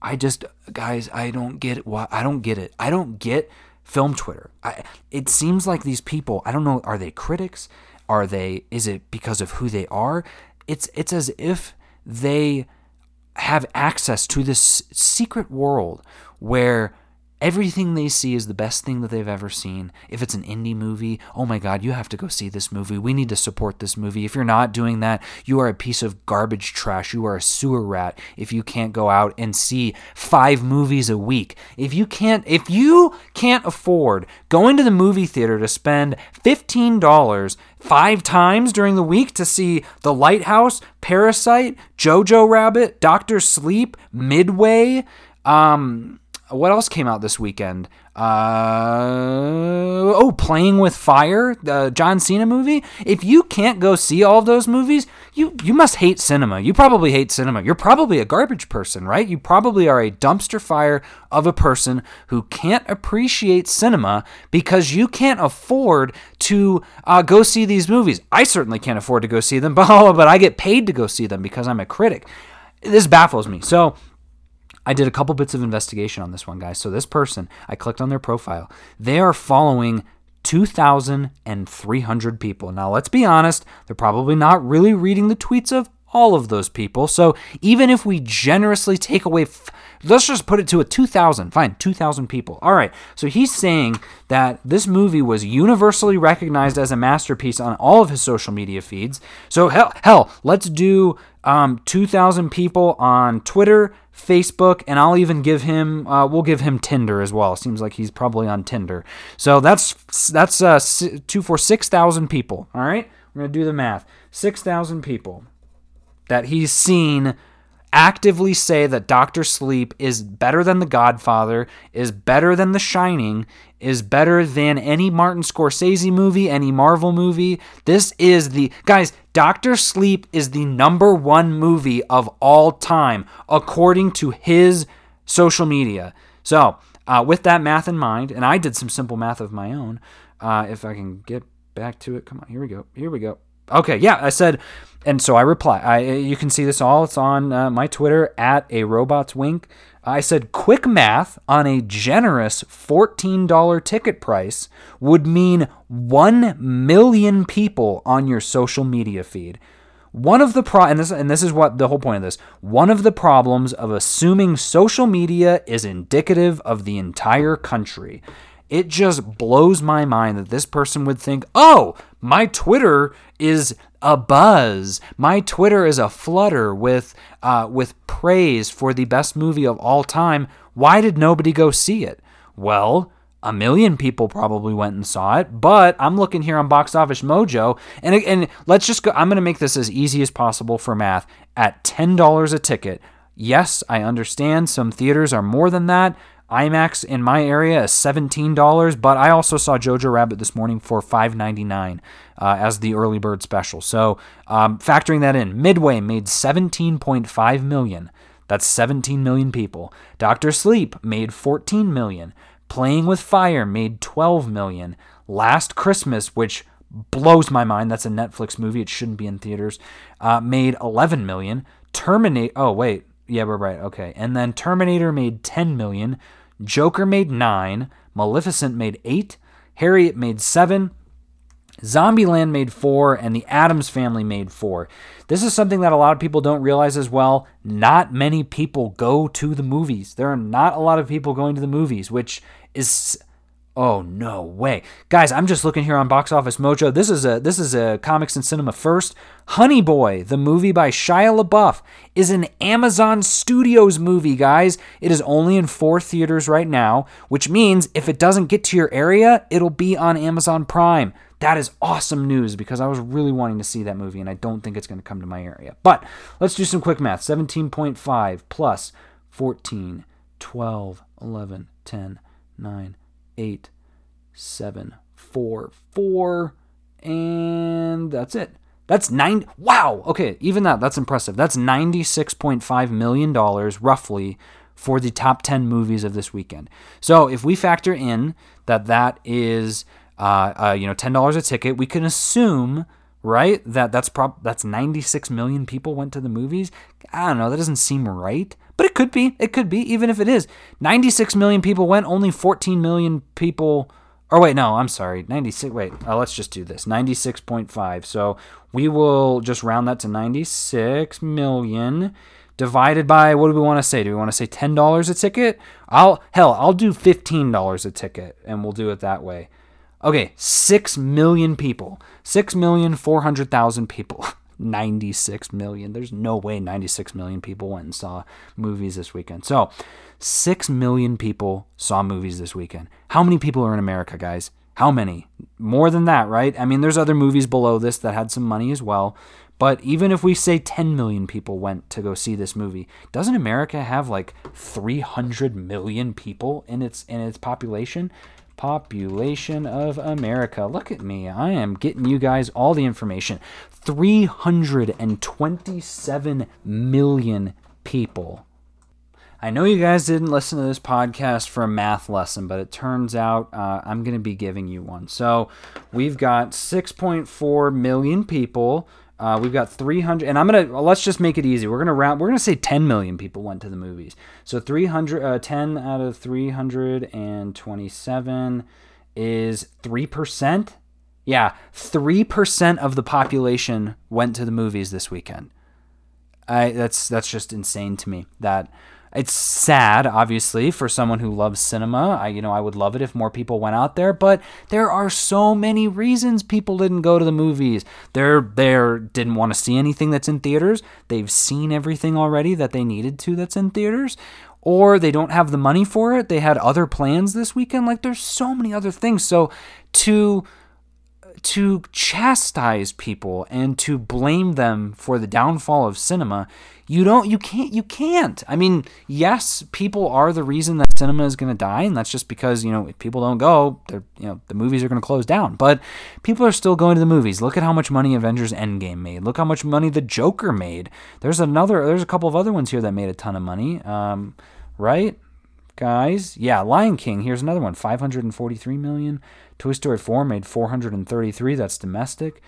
I just guys, I don't get it. I don't get it. I don't get film Twitter. I, it seems like these people, I don't know, are they critics? Are they is it because of who they are? It's it's as if they have access to this secret world where everything they see is the best thing that they've ever seen. If it's an indie movie, oh my God, you have to go see this movie. We need to support this movie. If you're not doing that, you are a piece of garbage trash. You are a sewer rat if you can't go out and see five movies a week. If you can't, if you can't afford going to the movie theater to spend $15 five times during the week to see The Lighthouse, Parasite, Jojo Rabbit, Doctor Sleep, Midway, um, what else came out this weekend? Uh, oh, Playing with Fire, the John Cena movie. If you can't go see all of those movies, you you must hate cinema. You probably hate cinema. You're probably a garbage person, right? You probably are a dumpster fire of a person who can't appreciate cinema because you can't afford to uh, go see these movies. I certainly can't afford to go see them, but, but I get paid to go see them because I'm a critic. This baffles me. So I did a couple bits of investigation on this one, guys. So, this person, I clicked on their profile. They are following 2,300 people. Now, let's be honest, they're probably not really reading the tweets of all of those people. So, even if we generously take away, f- let's just put it to a 2,000, fine, 2,000 people. All right. So, he's saying that this movie was universally recognized as a masterpiece on all of his social media feeds. So, hell, hell let's do um, 2,000 people on Twitter, Facebook, and I'll even give him. Uh, we'll give him Tinder as well. Seems like he's probably on Tinder. So that's that's uh, two for six thousand people. All right, we're gonna do the math. Six thousand people that he's seen actively say that Doctor Sleep is better than The Godfather, is better than The Shining, is better than any Martin Scorsese movie, any Marvel movie. This is the guys. Doctor Sleep is the number one movie of all time according to his social media. So, uh, with that math in mind, and I did some simple math of my own. Uh, if I can get back to it, come on, here we go. Here we go. Okay, yeah, I said, and so I reply. I you can see this all. It's on uh, my Twitter at a robot's wink. I said quick math on a generous $14 ticket price would mean 1 million people on your social media feed. One of the pro and this and this is what the whole point of this. One of the problems of assuming social media is indicative of the entire country it just blows my mind that this person would think, oh, my Twitter is a buzz. My Twitter is a flutter with uh, with praise for the best movie of all time. Why did nobody go see it? Well, a million people probably went and saw it, but I'm looking here on Box Office Mojo, and and let's just go. I'm going to make this as easy as possible for math. At ten dollars a ticket, yes, I understand some theaters are more than that. IMAX in my area is $17, but I also saw Jojo Rabbit this morning for $5.99 uh, as the early bird special. So um, factoring that in, Midway made 17.5 million. That's 17 million people. Doctor Sleep made 14 million. Playing with Fire made 12 million. Last Christmas, which blows my mind, that's a Netflix movie. It shouldn't be in theaters. Uh, made 11 million. Terminate. Oh wait, yeah, we're right. Okay, and then Terminator made 10 million. Joker made 9, Maleficent made 8, Harriet made 7, Zombieland made 4, and The Addams Family made 4. This is something that a lot of people don't realize as well. Not many people go to the movies. There are not a lot of people going to the movies, which is Oh no way. Guys, I'm just looking here on Box Office Mojo. This is a this is a Comics and Cinema first. Honey Boy, the movie by Shia LaBeouf, is an Amazon Studios movie, guys. It is only in 4 theaters right now, which means if it doesn't get to your area, it'll be on Amazon Prime. That is awesome news because I was really wanting to see that movie and I don't think it's going to come to my area. But let's do some quick math. 17.5 plus 14, 12, 11, 10, 9, eight, seven, four, four, and that's it. That's nine. Wow. Okay, even that. That's impressive. That's ninety-six point five million dollars, roughly, for the top ten movies of this weekend. So if we factor in that that is, uh, uh you know, ten dollars a ticket, we can assume, right, that that's prob that's ninety-six million people went to the movies. I don't know. That doesn't seem right. But it could be. It could be. Even if it is, 96 million people went. Only 14 million people or wait, no, I'm sorry. 96. Wait, uh, let's just do this. 96.5. So we will just round that to 96 million divided by what do we want to say? Do we want to say $10 a ticket? I'll hell, I'll do $15 a ticket and we'll do it that way. Okay, 6 million people. 6,400,000 people. 96 million. There's no way 96 million people went and saw movies this weekend. So, 6 million people saw movies this weekend. How many people are in America, guys? How many? More than that, right? I mean, there's other movies below this that had some money as well. But even if we say 10 million people went to go see this movie, doesn't America have like 300 million people in its in its population? Population of America. Look at me. I am getting you guys all the information. 327 million people. I know you guys didn't listen to this podcast for a math lesson, but it turns out uh, I'm going to be giving you one. So we've got 6.4 million people. Uh, we've got 300, and I'm gonna let's just make it easy. We're gonna round. We're gonna say 10 million people went to the movies. So 300, uh, 10 out of 327 is three percent. Yeah, 3% of the population went to the movies this weekend. I that's that's just insane to me. That it's sad, obviously, for someone who loves cinema. I, you know, I would love it if more people went out there, but there are so many reasons people didn't go to the movies. They're they didn't want to see anything that's in theaters. They've seen everything already that they needed to that's in theaters, or they don't have the money for it. They had other plans this weekend. Like there's so many other things. So to to chastise people and to blame them for the downfall of cinema you don't you can't you can't. I mean yes people are the reason that cinema is going to die and that's just because you know if people don't go they're you know the movies are going to close down. But people are still going to the movies. Look at how much money avengers endgame made. Look how much money the joker made. There's another there's a couple of other ones here that made a ton of money. Um, right guys? Yeah lion king here's another one. 543 million Toy Story 4 made 433. That's domestic.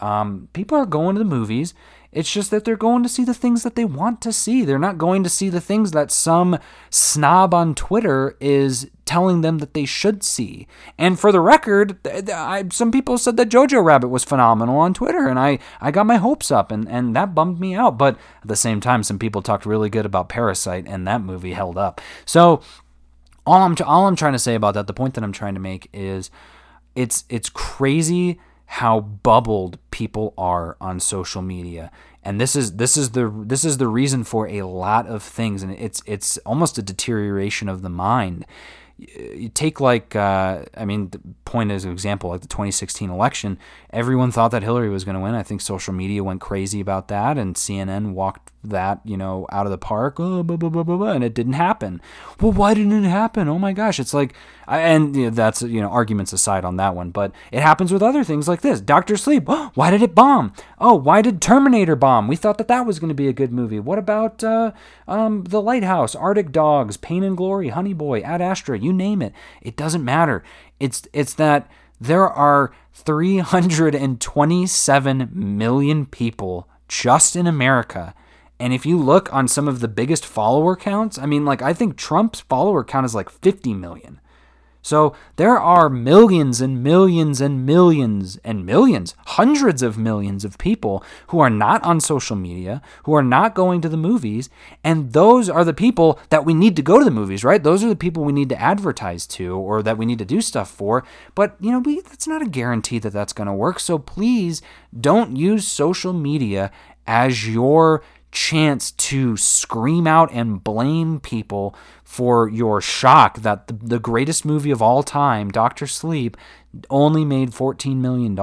Um, people are going to the movies. It's just that they're going to see the things that they want to see. They're not going to see the things that some snob on Twitter is telling them that they should see. And for the record, I, some people said that Jojo Rabbit was phenomenal on Twitter, and I, I got my hopes up, and, and that bummed me out. But at the same time, some people talked really good about Parasite, and that movie held up. So all I'm, all I'm trying to say about that, the point that I'm trying to make is it's it's crazy how bubbled people are on social media. And this is this is the this is the reason for a lot of things. And it's it's almost a deterioration of the mind. You take like uh, I mean, the point as an example, like the 2016 election, everyone thought that Hillary was going to win. I think social media went crazy about that, and CNN walked that you know out of the park, oh, blah, blah, blah, and it didn't happen. Well, why didn't it happen? Oh my gosh, it's like, and you know, that's you know arguments aside on that one, but it happens with other things like this. Doctor Sleep, oh, why did it bomb? Oh, why did Terminator bomb? We thought that that was going to be a good movie. What about uh, um, The Lighthouse, Arctic Dogs, Pain and Glory, Honey Boy, Ad Astra? You name it. It doesn't matter. It's it's that there are 327 million people just in America and if you look on some of the biggest follower counts, I mean, like, I think Trump's follower count is like 50 million. So there are millions and millions and millions and millions, hundreds of millions of people who are not on social media, who are not going to the movies. And those are the people that we need to go to the movies, right? Those are the people we need to advertise to or that we need to do stuff for. But, you know, we, that's not a guarantee that that's going to work. So please don't use social media as your chance to scream out and blame people for your shock that the, the greatest movie of all time, Doctor Sleep, only made $14 million.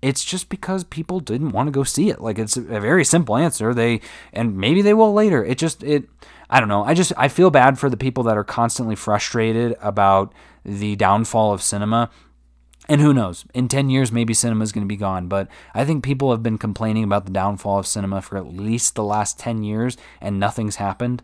It's just because people didn't want to go see it. Like it's a very simple answer. They and maybe they will later. It just it I don't know. I just I feel bad for the people that are constantly frustrated about the downfall of cinema And who knows? In 10 years, maybe cinema is going to be gone. But I think people have been complaining about the downfall of cinema for at least the last 10 years, and nothing's happened.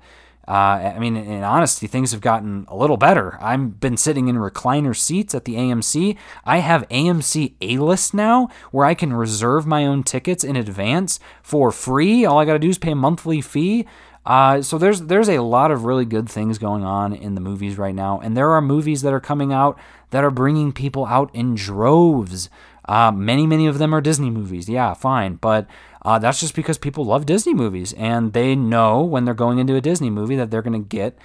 Uh, I mean, in honesty, things have gotten a little better. I've been sitting in recliner seats at the AMC. I have AMC A list now where I can reserve my own tickets in advance for free. All I got to do is pay a monthly fee. Uh, so there's there's a lot of really good things going on in the movies right now, and there are movies that are coming out that are bringing people out in droves. Uh, many many of them are Disney movies. Yeah, fine, but uh, that's just because people love Disney movies, and they know when they're going into a Disney movie that they're going to get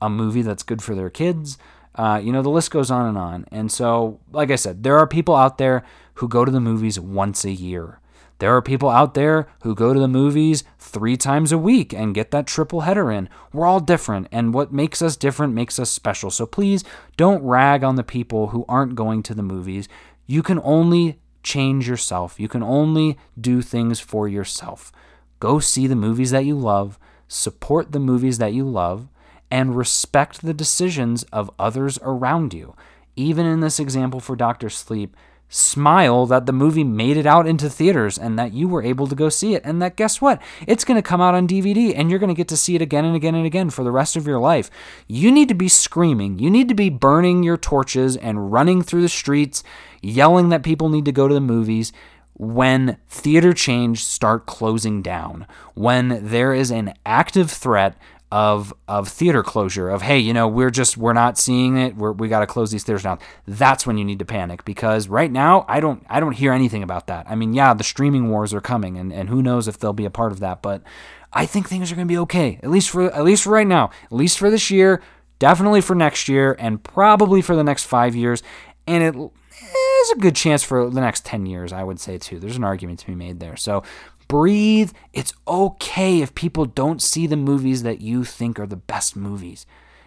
a movie that's good for their kids. Uh, you know, the list goes on and on. And so, like I said, there are people out there who go to the movies once a year. There are people out there who go to the movies three times a week and get that triple header in. We're all different, and what makes us different makes us special. So please don't rag on the people who aren't going to the movies. You can only change yourself, you can only do things for yourself. Go see the movies that you love, support the movies that you love, and respect the decisions of others around you. Even in this example for Dr. Sleep, smile that the movie made it out into theaters and that you were able to go see it. And that guess what? It's going to come out on DVD and you're going to get to see it again and again and again for the rest of your life. You need to be screaming. You need to be burning your torches and running through the streets, yelling that people need to go to the movies when theater chains start closing down, when there is an active threat of of theater closure of hey you know we're just we're not seeing it. We're, we got to close these theaters down. That's when you need to panic because right now i don't i don't hear anything about that. I mean yeah the streaming wars are coming and, and who knows if they'll be a part of that but i think things are going to be okay at least for at least for right now at least for this year definitely for next year and probably for the next five years. And it is a good chance for the next 10 years i would say too. There's an argument to be made there. So breathe. It's okay if people don't see the movies that you think are the best movies.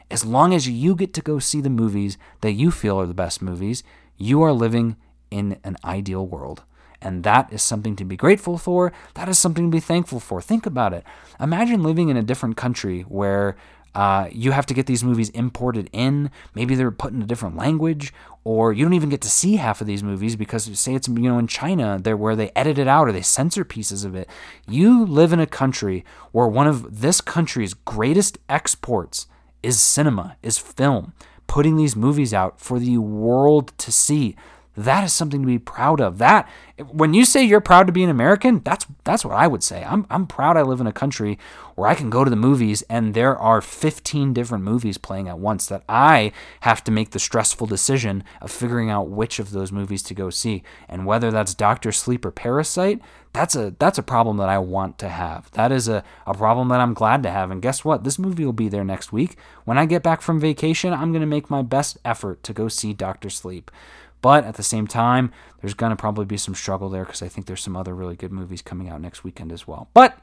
As long as you get to go see the movies that you feel are the best movies, you are living in an ideal world. And that is something to be grateful for. That is something to be thankful for. Think about it. Imagine living in a different country where uh, you have to get these movies imported in. Maybe they're put in a different language, or you don't even get to see half of these movies because say it's you know in China, there where they edit it out or they censor pieces of it. You live in a country where one of this country's greatest exports is cinema, is film, putting these movies out for the world to see. That is something to be proud of. That when you say you're proud to be an American, that's that's what I would say. I'm I'm proud I live in a country where I can go to the movies and there are 15 different movies playing at once that I have to make the stressful decision of figuring out which of those movies to go see. And whether that's Doctor Sleep or Parasite, that's a that's a problem that I want to have. That is a, a problem that I'm glad to have. And guess what? This movie will be there next week. When I get back from vacation, I'm gonna make my best effort to go see Doctor Sleep. But at the same time, there's going to probably be some struggle there because I think there's some other really good movies coming out next weekend as well. But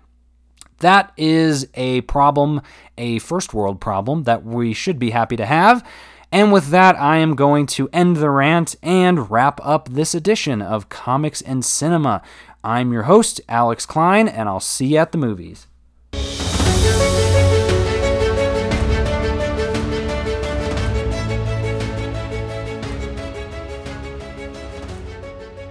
that is a problem, a first world problem that we should be happy to have. And with that, I am going to end the rant and wrap up this edition of Comics and Cinema. I'm your host, Alex Klein, and I'll see you at the movies.